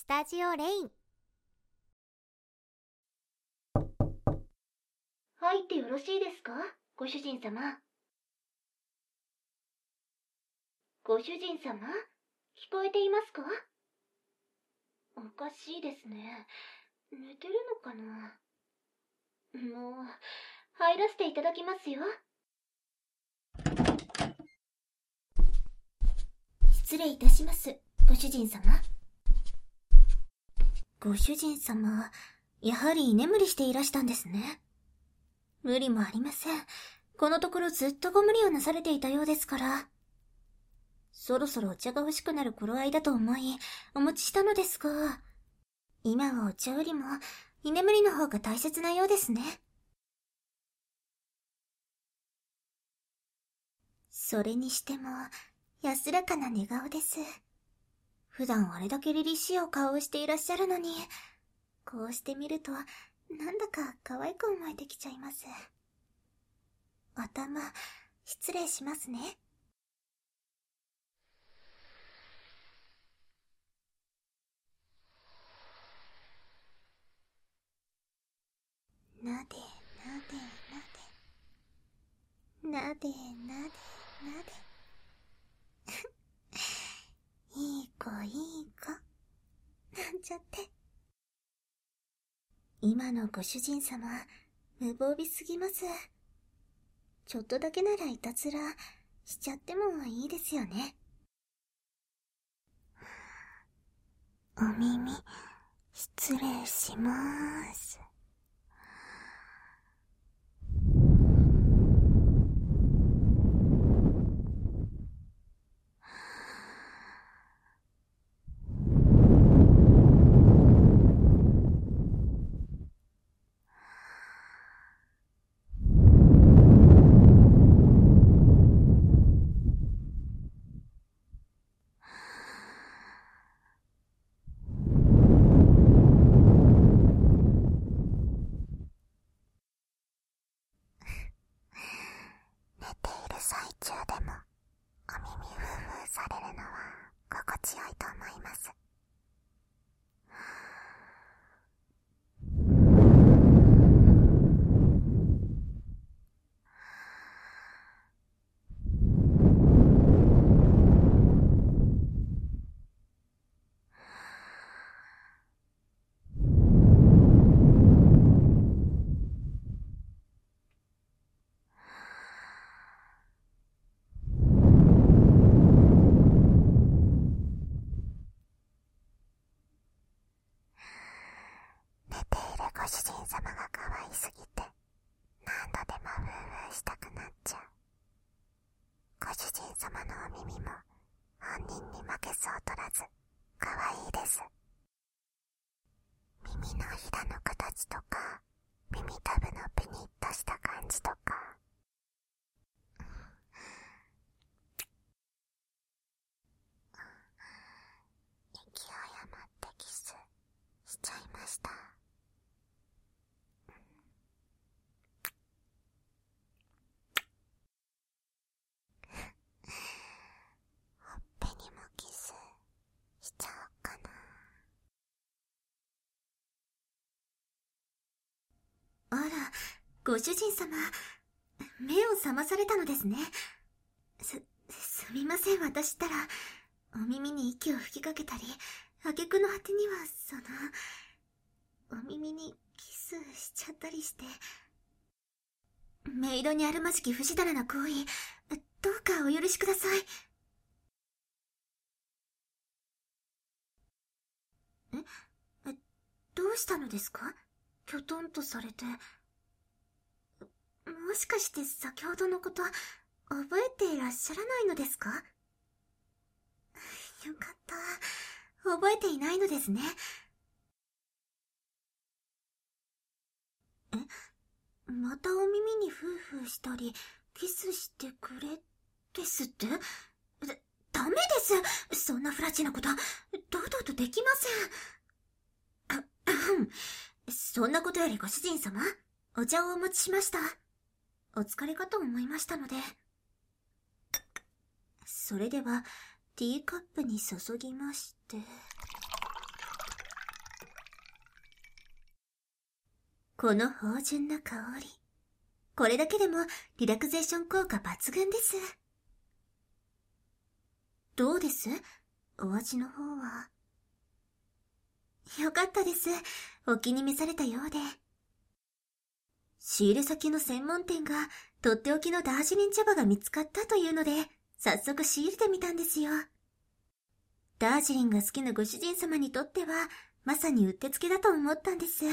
スタジオレイン入ってよろしいですか？ご主人様。ご主人様？聞こえていますか？おかしいですね。寝てるのかな？もう、入らせていただきますよ。失礼いたします、ご主人様。ご主人様、やはり居眠りしていらしたんですね。無理もありません。このところずっとご無理をなされていたようですから。そろそろお茶が欲しくなる頃合いだと思い、お持ちしたのですが、今はお茶よりも、居眠りの方が大切なようですね。それにしても、安らかな寝顔です。普段あれだけ凛々しいお顔をしていらっしゃるのに、こうして見ると、なんだか可愛く思えてきちゃいます。頭、失礼しますね。なで、なで、なで。なで、なで、なで。いい子、いい子。なんちゃって。今のご主人様、無防備すぎます。ちょっとだけならいたずらしちゃってもいいですよね。お耳、失礼しまーす。寝ている最中でもお耳ふうふうされるのは心地よいと思います。寝ているご主人様が可愛すぎて何度でもふうふうしたくなっちゃう。ご主人様のお耳も本人に負けそう取らず可愛いです。耳のひらの形とか耳たぶのピニッとした感じとか。息を誤ってキスしちゃいました。ほっぺにもキスしちゃおうかな。あら、ご主人様、目を覚まされたのですね。す、すみません、私ったら、お耳に息を吹きかけたり、挙句の果てには、その、お耳にキスしちゃったりして。メイドにあるまじき不死だらな行為、どうかお許しください。え、え、どうしたのですか？きょとんとされて。もしかして先ほどのこと、覚えていらっしゃらないのですか？よかった。覚えていないのですね。え？またお耳にフーフーしたり、キスしてくれ、ですって？だ、ダメですそんなフラチなこと、堂々とできません。あ、あんそんなことよりご主人様、お茶をお持ちしました。お疲れかと思いましたので。それでは、ティーカップに注ぎまして。この芳醇な香り。これだけでもリラクゼーション効果抜群です。どうです？お味の方は？よかったです。お気に召されたようで。仕入れ先の専門店がとっておきのダージリン茶葉が見つかったというので、早速仕入れてみたんですよ。ダージリンが好きなご主人様にとっては、まさにうってつけだと思ったんです。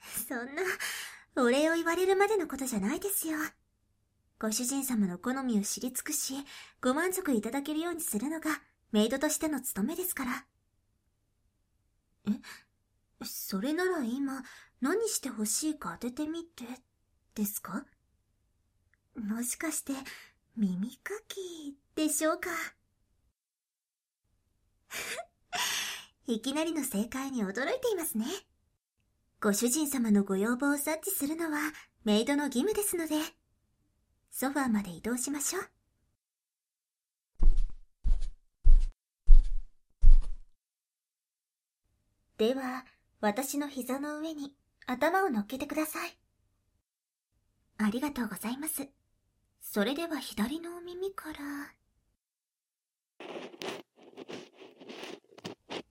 そんな、お礼を言われるまでのことじゃないですよ。ご主人様の好みを知り尽くし、ご満足いただけるようにするのが、メイドとしての務めですから。え、それなら今、何してほしいか当ててみて、ですか？もしかして、耳かきでしょうか？いきなりの正解に驚いていますね。ご主人様のご要望を察知するのはメイドの義務ですので、ソファーまで移動しましょう。では、私の膝の上に頭を乗っけてください。ありがとうございます。それでは左のお耳から、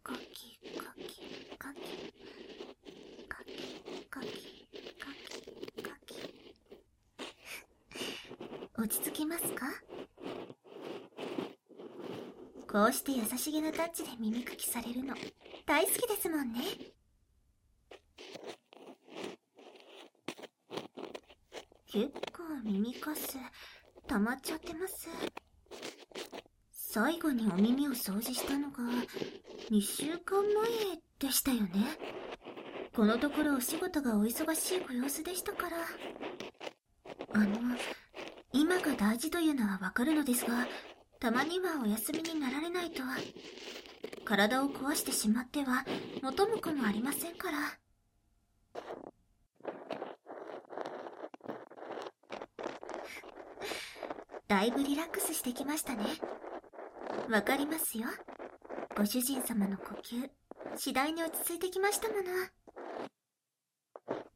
カキカキカキカキカキカキカキ落ち着きますかこうして優しげなタッチで耳かきされるの大好きですもんね結構耳かす。溜まっちゃってます。最後にお耳を掃除したのが2週間前でしたよね。このところお仕事がお忙しいご様子でしたから。あの今が大事というのはわかるのですが、たまにはお休みになられないと、体を壊してしまっては元も子もありませんから。だいぶリラックスしてきましたね。わかりますよ。ご主人様の呼吸、次第に落ち着いてきましたもの。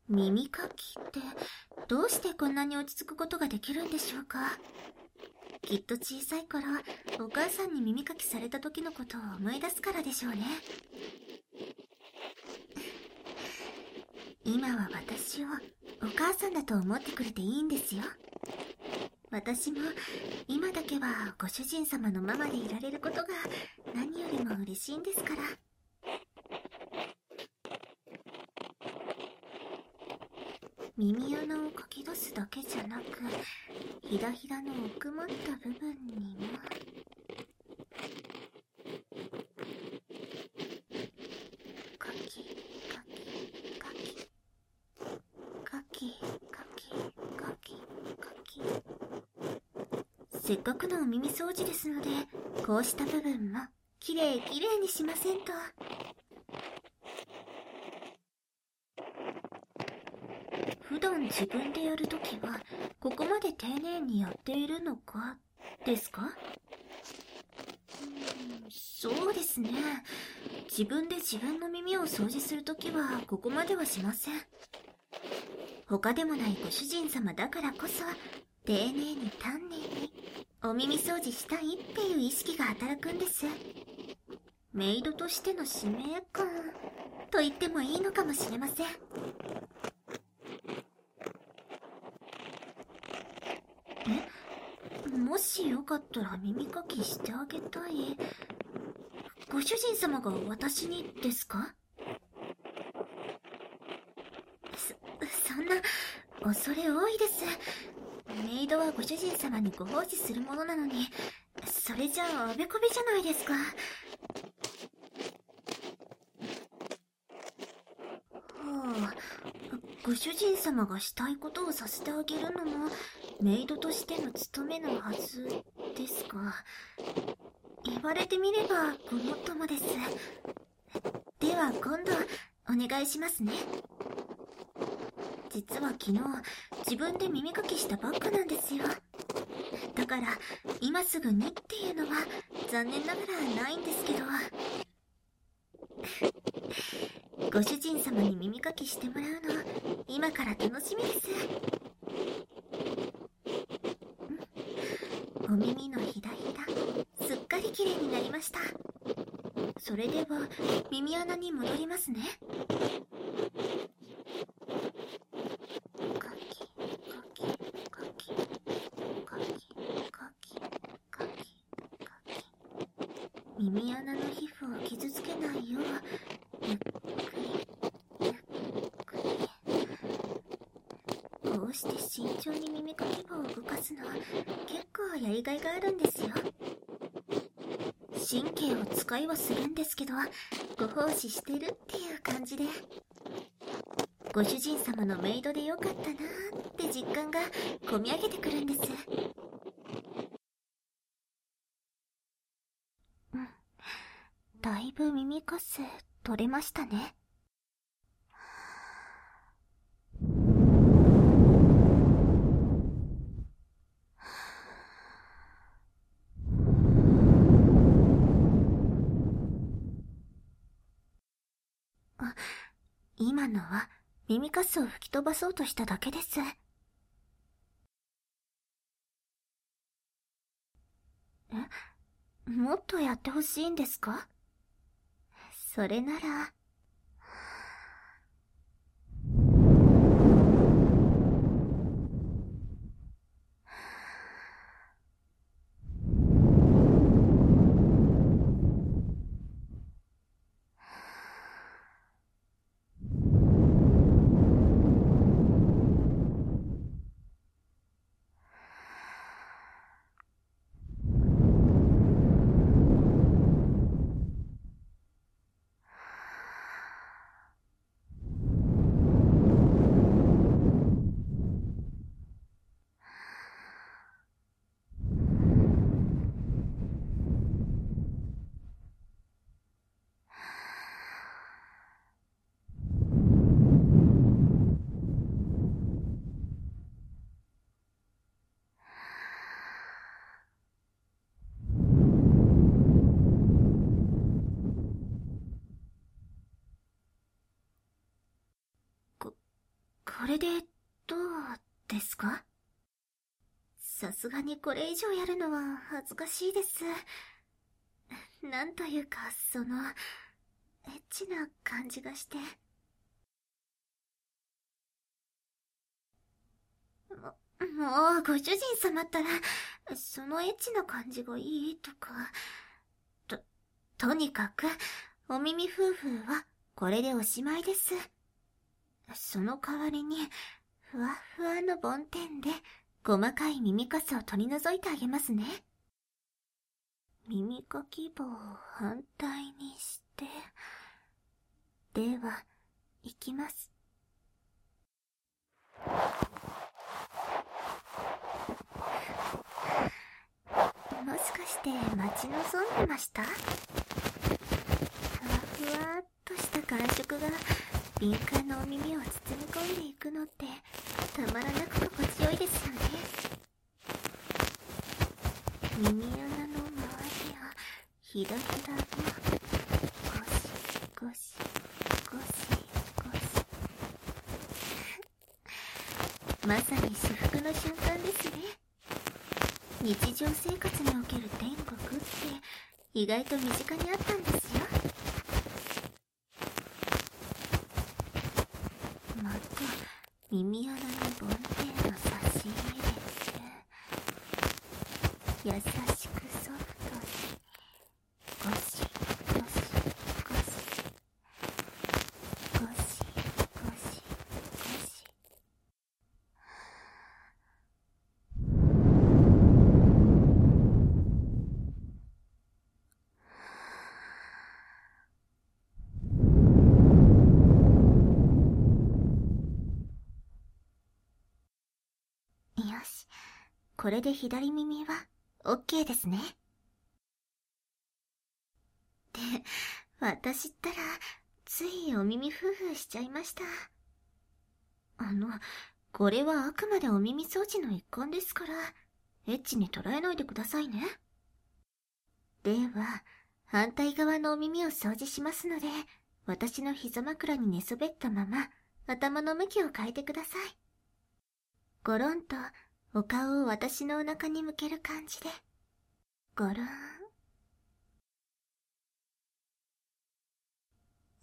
耳かきって、どうしてこんなに落ち着くことができるんでしょうか？きっと小さい頃、お母さんに耳かきされた時のことを思い出すからでしょうね。今は私をお母さんだと思ってくれていいんですよ。私も今だけはご主人様のママでいられることが何よりも嬉しいんですから。耳穴をかき出すだけじゃなく、ひらひらの奥まった部分にも、かき、かき、かき、かき、かき、かき、かき。せっかくのお耳掃除ですので、こうした部分も、きれいきれいにしませんと。普段自分でやるときは、ここまで丁寧にやっているのか、ですか？うんそうですね。自分で自分の耳を掃除するときは、ここまではしません。他でもないご主人様だからこそ、丁寧に丹念に、お耳掃除したいっていう意識が働くんです。メイドとしての使命感、と言ってもいいのかもしれませんえ？もしよかったら耳かきしてあげたい。ご主人様が私にですか？そ、そんな、恐れ多いです。メイドはご主人様にご奉仕するものなのに、それじゃああべこべじゃないですか。はあ、ご主人様がしたいことをさせてあげるのも、メイドとしての務めのはずですが、言われてみればごもっともです。では今度、お願いしますね。実は昨日、自分で耳かきしたばっかなんですよ。だから、今すぐにっていうのは、残念ながらないんですけど。ご主人様に耳かきしてもらうの、今から楽しみです。お耳のひだひだ、すっかり綺麗になりました。それでは、耳穴に戻りますね。耳穴の皮膚を傷つけないよう、ゆっくり、ゆっくり。こうして慎重に耳かき棒を動かすのは結構やりがいがあるんですよ。神経を使いはするんですけど、ご奉仕してるっていう感じで。ご主人様のメイドでよかったなーって実感がこみ上げてくるんです。だいぶ耳かす取れましたね。あ、今のは耳かすを吹き飛ばそうとしただけです。え？もっとやってほしいんですか？それなら、これで、どうですか？さすがにこれ以上やるのは恥ずかしいです。なんというか、その、エッチな感じがして。も、もう、ご主人様ったら、そのエッチな感じがいいとか。と、とにかく、お耳夫婦は、これでおしまいです。その代わりに、ふわふわの梵天で、細かい耳かすを取り除いてあげますね。耳かき棒を反対にして、では、いきます。もしかして待ち望んでました？ふわふわっとした感触が敏感なお耳を包み込んでいくのってたまらなく心地よいですよね。耳穴の周りやひだひだがゴシゴシゴシゴシ。まさに至福の瞬間ですね。日常生活における天国って意外と身近にあったんですよ耳穴に梵天の差し入れて優しくソフトにゴシゴシゴシゴシゴシゴシこれで左耳は OK ですね。で、私ったら、ついお耳ふうふうしちゃいました。あの、これはあくまでお耳掃除の一環ですから、エッチに捉えないでくださいね。では、反対側のお耳を掃除しますので、私の膝枕に寝そべったまま、頭の向きを変えてください。ゴロンと、お顔を私のお腹に向ける感じで。ごろん。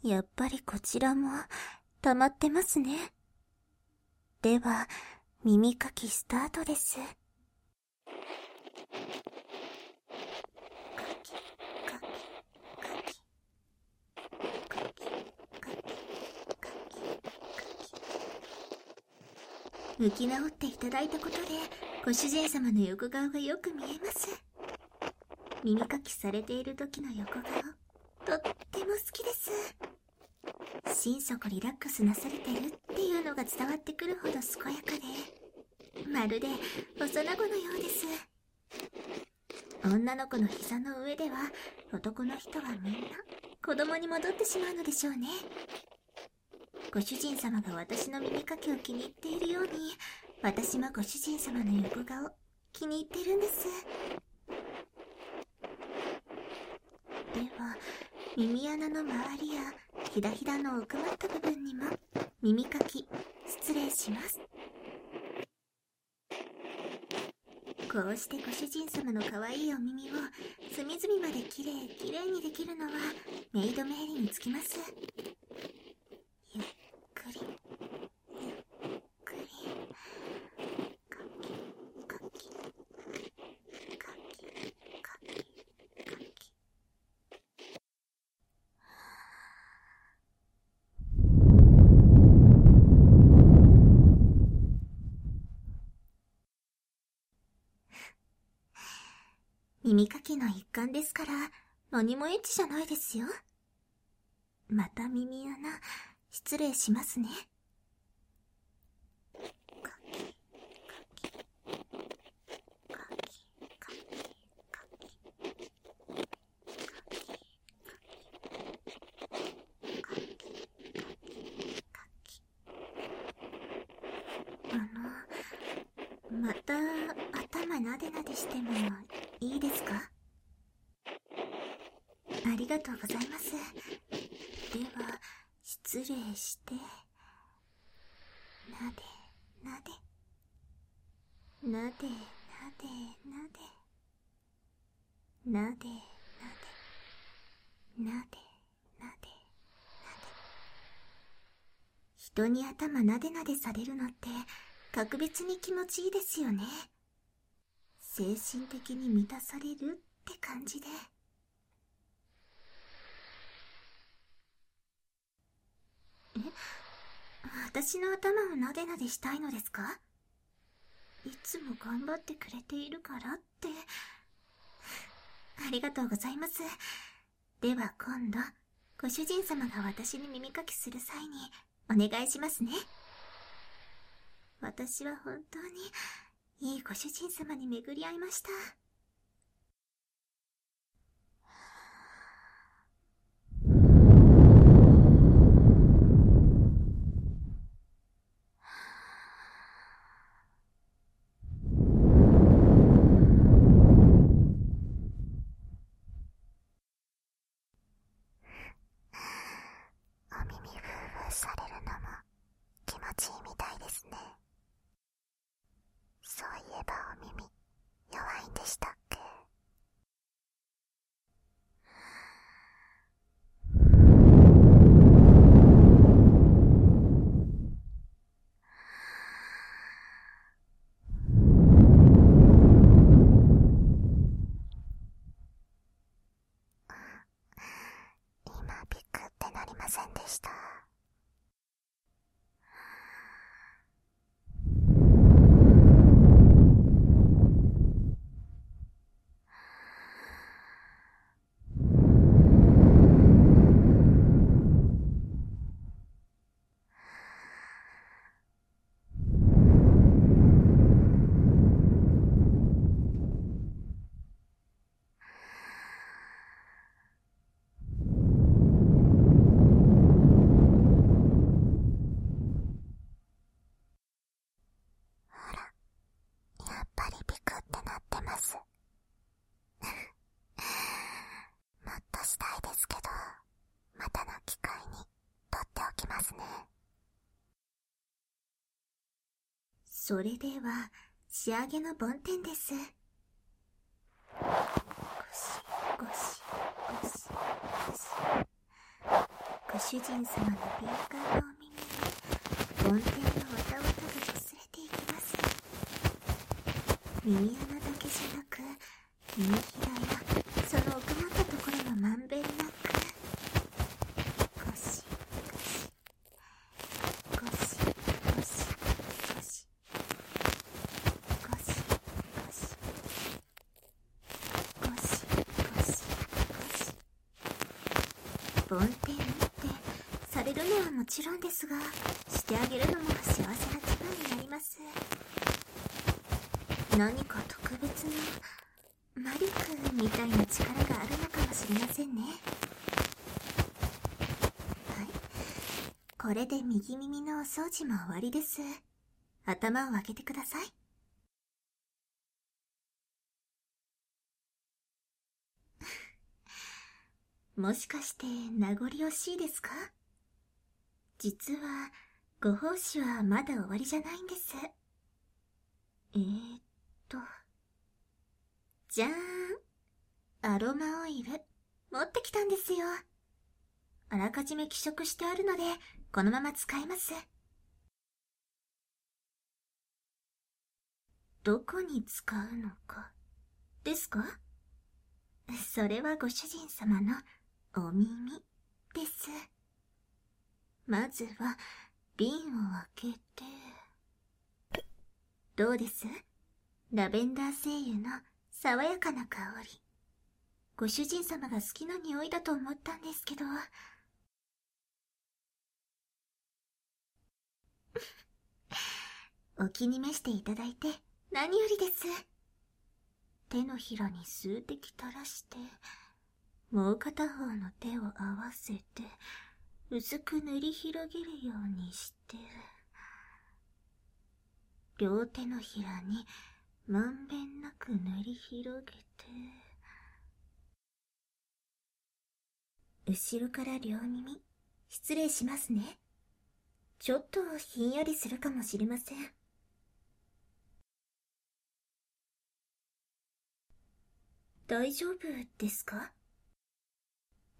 やっぱりこちらも、溜まってますね。では、耳かきスタートです。かき向き直っていただいたことで、ご主人様の横顔がよく見えます。耳かきされている時の横顔、とっても好きです。心底リラックスなされてるっていうのが伝わってくるほど健やかで、まるで幼子のようです。女の子の膝の上では、男の人はみんな子供に戻ってしまうのでしょうね。ご主人様が私の耳かきを気に入っているように、私もご主人様の横顔、気に入ってるんです。では、耳穴の周りや、ひだひだの奥まった部分にも、耳かき、失礼します。こうしてご主人様の可愛いお耳を隅々まできれいきれいにできるのはメイドメイリにつきます。耳かきの一環ですから、何もエッチじゃないですよ。また耳穴、失礼しますね。あの、また頭なでなでしてもいいですかありがとうございます。では、失礼して、なで、なで、なで、なで、なで、なで、なで、なで、なで、なで。人に頭なでなでされるのって、格別に気持ちいいですよね。精神的に満たされるって感じで。私の頭をなでなでしたいのですか？いつも頑張ってくれているからって。ありがとうございます。では今度、ご主人様が私に耳かきする際にお願いしますね。私は本当にいいご主人様に巡り合いました。それでは、仕上げの梵天です。ご主人様の敏感なお耳に、梵天のわたわたが擦れていきます。耳穴だけじゃなく、耳ひらや梵天ってされるのはもちろんですがしてあげるのも幸せな気分になります何か特別なマリクみたいな力があるのかもしれませんね。はい。これで右耳のお掃除も終わりです。頭を開けてください。もしかして名残惜しいですか？実は、ご奉仕はまだ終わりじゃないんです。えーっと。じゃーん。アロマオイル、持ってきたんですよ。あらかじめ希釈してあるので、このまま使います。どこに使うのか、ですか？それはご主人様のお耳です。まずは、瓶を開けて。どうです？ラベンダー精油の爽やかな香り。ご主人様が好きな匂いだと思ったんですけど。お気に召していただいて何よりです。手のひらに数滴垂らして、もう片方の手を合わせて、薄く塗り広げるようにして、両手のひらにまんべんなく塗り広げて後ろから両耳失礼しますね。ちょっとひんやりするかもしれません。大丈夫ですか？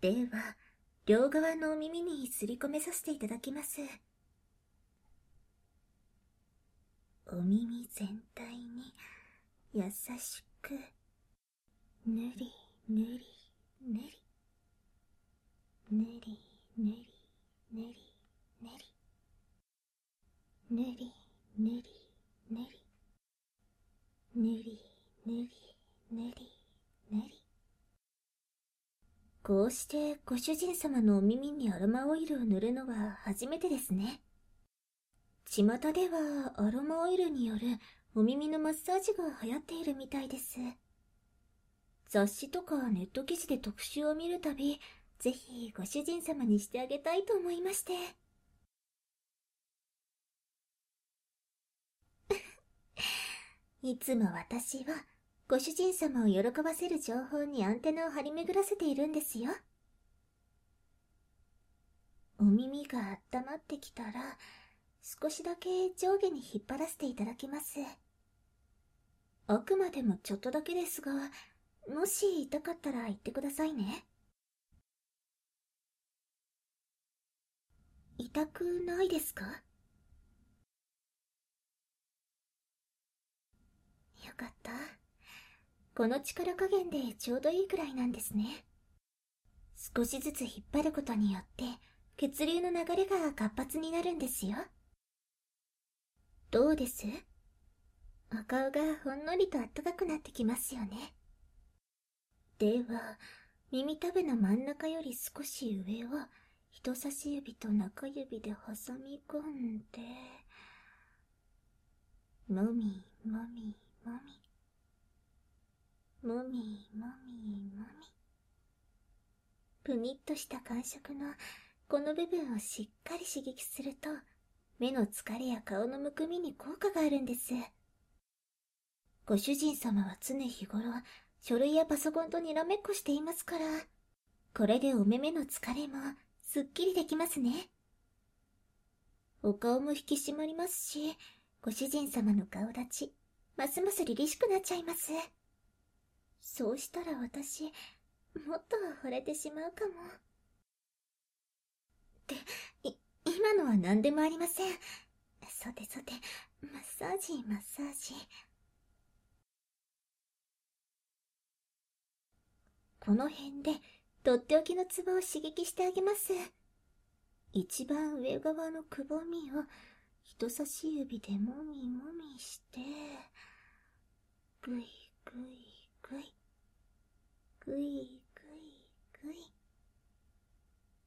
では両側のお耳にすり込めさせていただきますお耳全体に優しく、ぬりぬりぬり、ぬりぬりぬりぬり、ぬりぬりぬり、ぬりぬりぬりぬり。こうしてご主人様のお耳にアロマオイルを塗るのは初めてですね。巷ではアロマオイルによるお耳のマッサージが流行っているみたいです。雑誌とかネット記事で特集を見るたび、ぜひご主人様にしてあげたいと思いまして。いつも私は、ご主人様を喜ばせる情報にアンテナを張り巡らせているんですよ。お耳が温まってきたら、少しだけ上下に引っ張らせていただきます。あくまでもちょっとだけですが、もし痛かったら言ってくださいね。痛くないですか？よかった。この力加減でちょうどいいくらいなんですね。少しずつ引っ張ることによって、血流の流れが活発になるんですよ。どうです？お顔がほんのりと暖かくなってきますよね。では、耳たぶの真ん中より少し上を人差し指と中指で挟み込んで、もみもみもみ、もみもみもみ。ぷにっとした感触のこの部分をしっかり刺激すると、目の疲れや顔のむくみに効果があるんです。ご主人様は常日頃、書類やパソコンとにらめっこしていますから、これでお目目の疲れもすっきりできますね。お顔も引き締まりますし、ご主人様の顔立ち、ますます凛々しくなっちゃいます。そうしたら私、もっと惚れてしまうかも。って、い、今のは何でもありません。さてさて、マッサージ、マッサージ。この辺で、とっておきのツボを刺激してあげます。一番上側のくぼみを人差し指でもみもみして、ぐいぐいぐい、ぐいぐいぐい。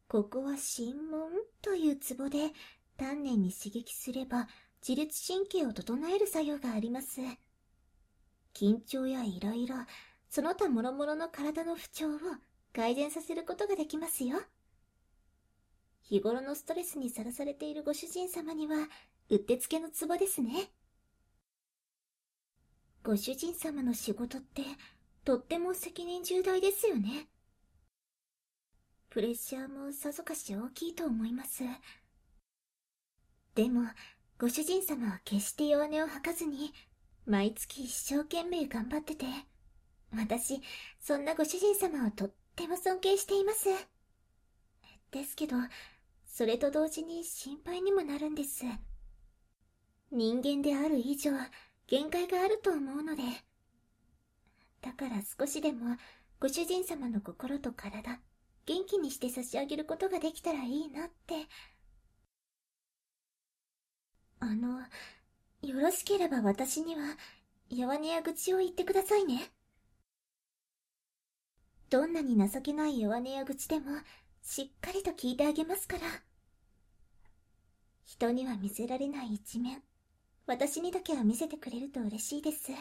ここは心門というツボで丹念に刺激すれば自律神経を整える作用があります。緊張やイライラ、その他諸々の体の不調を改善させることができますよ。日頃のストレスにさらされているご主人様には、うってつけのツボですね。ご主人様の仕事って、とっても責任重大ですよね。プレッシャーもさぞかし大きいと思います。でも、ご主人様は決して弱音を吐かずに、毎月一生懸命頑張ってて、私、そんなご主人様をとっても尊敬しています。ですけど、それと同時に心配にもなるんです。人間である以上、限界があると思うので。だから少しでも、ご主人様の心と体、元気にして差し上げることができたらいいなって。あの、よろしければ私には、弱音や愚痴を言ってくださいね。どんなに情けない弱音や愚痴でも、しっかりと聞いてあげますから。人には見せられない一面、私にだけは見せてくれると嬉しいです。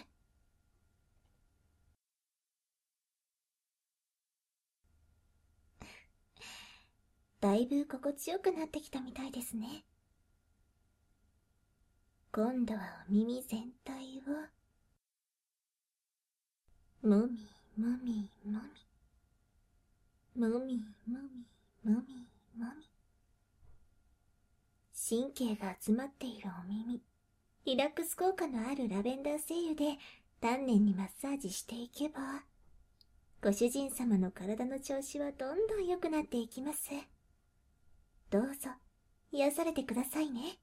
だいぶ心地よくなってきたみたいですね。今度はお耳全体を、もみもみもみ。もみもみもみもみ。神経が集まっているお耳。リラックス効果のあるラベンダー精油で丹念にマッサージしていけば、ご主人様の体の調子はどんどん良くなっていきます。どうぞ、癒されてくださいね。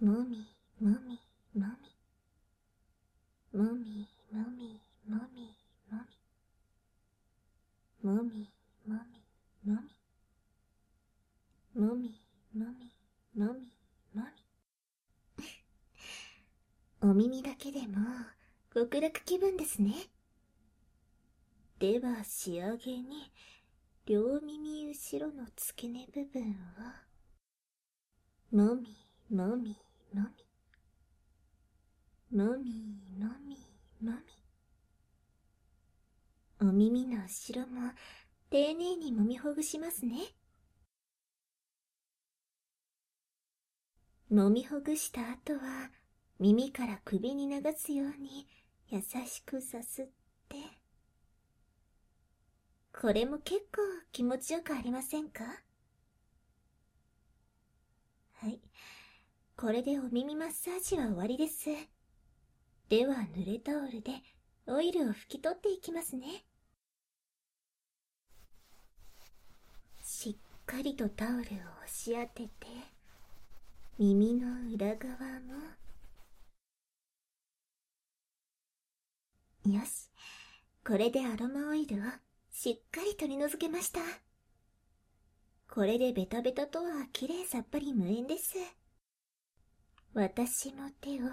もみ、もみ、もみ。もみ、もみ、もみ、もみ。もみ、もみ、もみ。もみ、もみ、もみ、もみ。お耳だけでも極楽気分ですね。では仕上げに、両耳後ろの付け根部分を、もみ、もみ、もみ。もみ、もみ、もみ。お耳の後ろも丁寧に揉みほぐしますね。揉みほぐした後は耳から首に流すように優しくさすって。これも結構気持ちよくありませんか？はい。これでお耳マッサージは終わりです。では濡れタオルでオイルを拭き取っていきますね。しっかりとタオルを押し当てて、耳の裏側も。よし、これでアロマオイルをしっかり取り除けました。これでベタベタとはきれいさっぱり無縁です。私も手を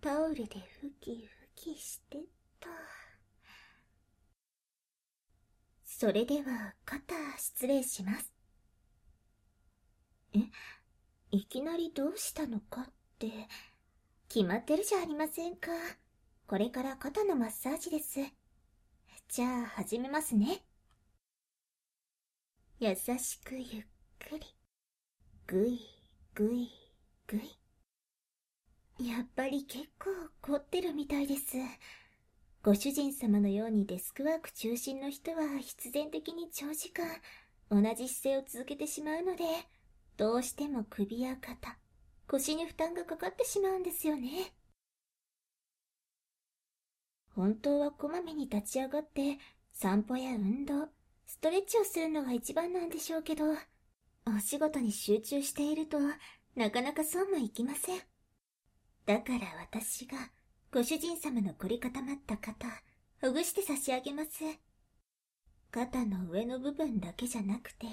タオルで拭き拭きしてと。それでは、肩失礼します。え、いきなりどうしたのかって、決まってるじゃありませんか。これから肩のマッサージです。じゃあ、始めますね。優しくゆっくり。ぐい、ぐい、ぐい。やっぱり結構凝ってるみたいです。ご主人様のようにデスクワーク中心の人は必然的に長時間、同じ姿勢を続けてしまうので、どうしても首や肩、腰に負担がかかってしまうんですよね。本当はこまめに立ち上がって散歩や運動、ストレッチをするのが一番なんでしょうけど、お仕事に集中しているとなかなかそうもいきません。だから私がご主人様の凝り固まった肩、ほぐして差し上げます。肩の上の部分だけじゃなくて、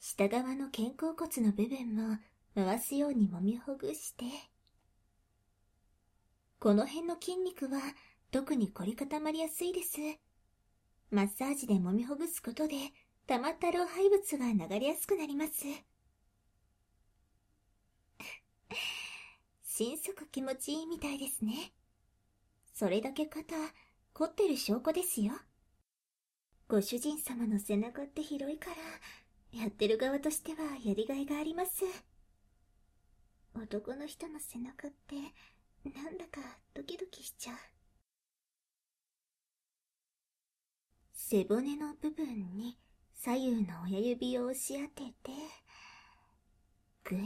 下側の肩甲骨の部分も回すように揉みほぐして、この辺の筋肉は特に凝り固まりやすいです。マッサージで揉みほぐすことで、溜まった老廃物が流れやすくなります。心底気持ちいいみたいですね。それだけ肩、凝ってる証拠ですよ。ご主人様の背中って広いから、やってる側としてはやりがいがあります。男の人の背中って、なんだかドキドキしちゃう。背骨の部分に左右の親指を押し当てて、ぐい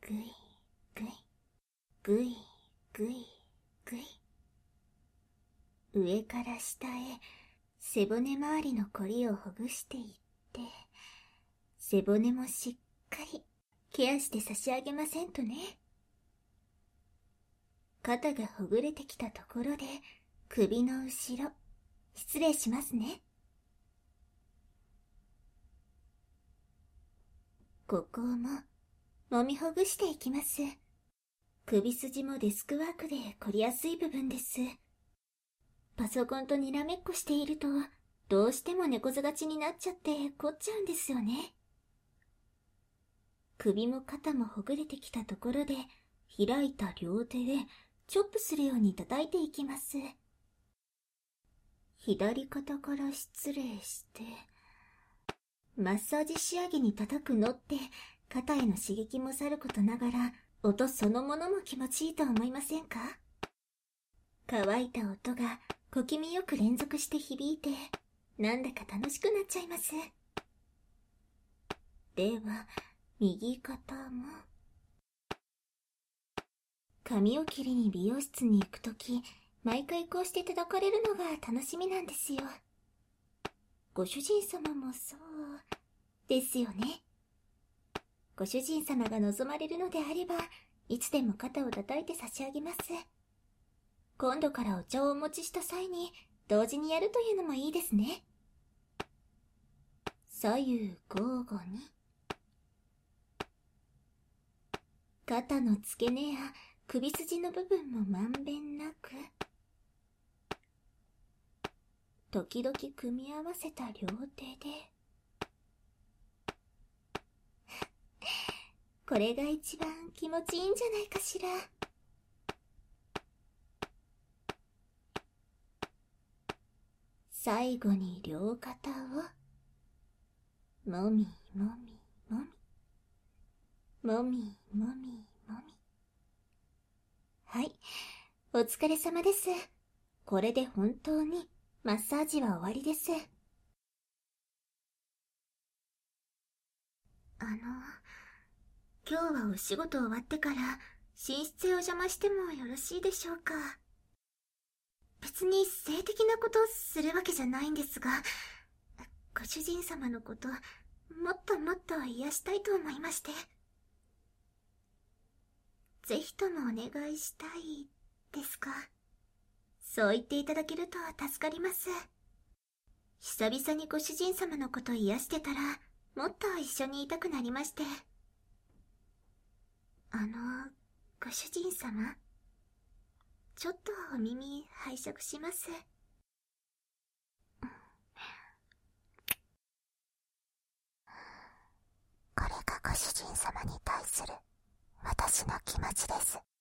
ぐいぐい、ぐいぐいぐい。上から下へ、背骨周りの凝りをほぐしていって、背骨もしっかりケアして差し上げませんとね。肩がほぐれてきたところで、首の後ろ、失礼しますね。ここも、揉みほぐしていきます。首筋もデスクワークで凝りやすい部分です。パソコンとにらめっこしていると、どうしても猫背がちになっちゃって凝っちゃうんですよね。首も肩もほぐれてきたところで、開いた両手でチョップするように叩いていきます。左肩から失礼して、マッサージ仕上げに叩くのって肩への刺激もさることながら音そのものも気持ちいいと思いませんか？乾いた音が小気味よく連続して響いて、なんだか楽しくなっちゃいます。では、右肩も。髪を切りに美容室に行くとき、毎回こうして叩かれるのが楽しみなんですよ。ご主人様もそう、ですよね。ご主人様が望まれるのであれば、いつでも肩を叩いて差し上げます。今度からお茶をお持ちした際に同時にやるというのもいいですね。左右交互に。肩の付け根や首筋の部分もまんべんなく。時々組み合わせた両手で。これが一番気持ちいいんじゃないかしら。最後に両肩を、もみもみもみ、もみもみもみ。はい、お疲れ様です。これで本当にマッサージは終わりです。あの、今日はお仕事終わってから寝室へお邪魔してもよろしいでしょうか？別に性的なことをするわけじゃないんですが、ご主人様のこと、もっともっと癒したいと思いまして。ぜひともお願いしたいですか。そう言っていただけると助かります。久々にご主人様のこと癒してたら、もっと一緒にいたくなりまして。あの、ご主人様？ちょっとお耳拝借します。これがご主人様に対する私の気持ちです。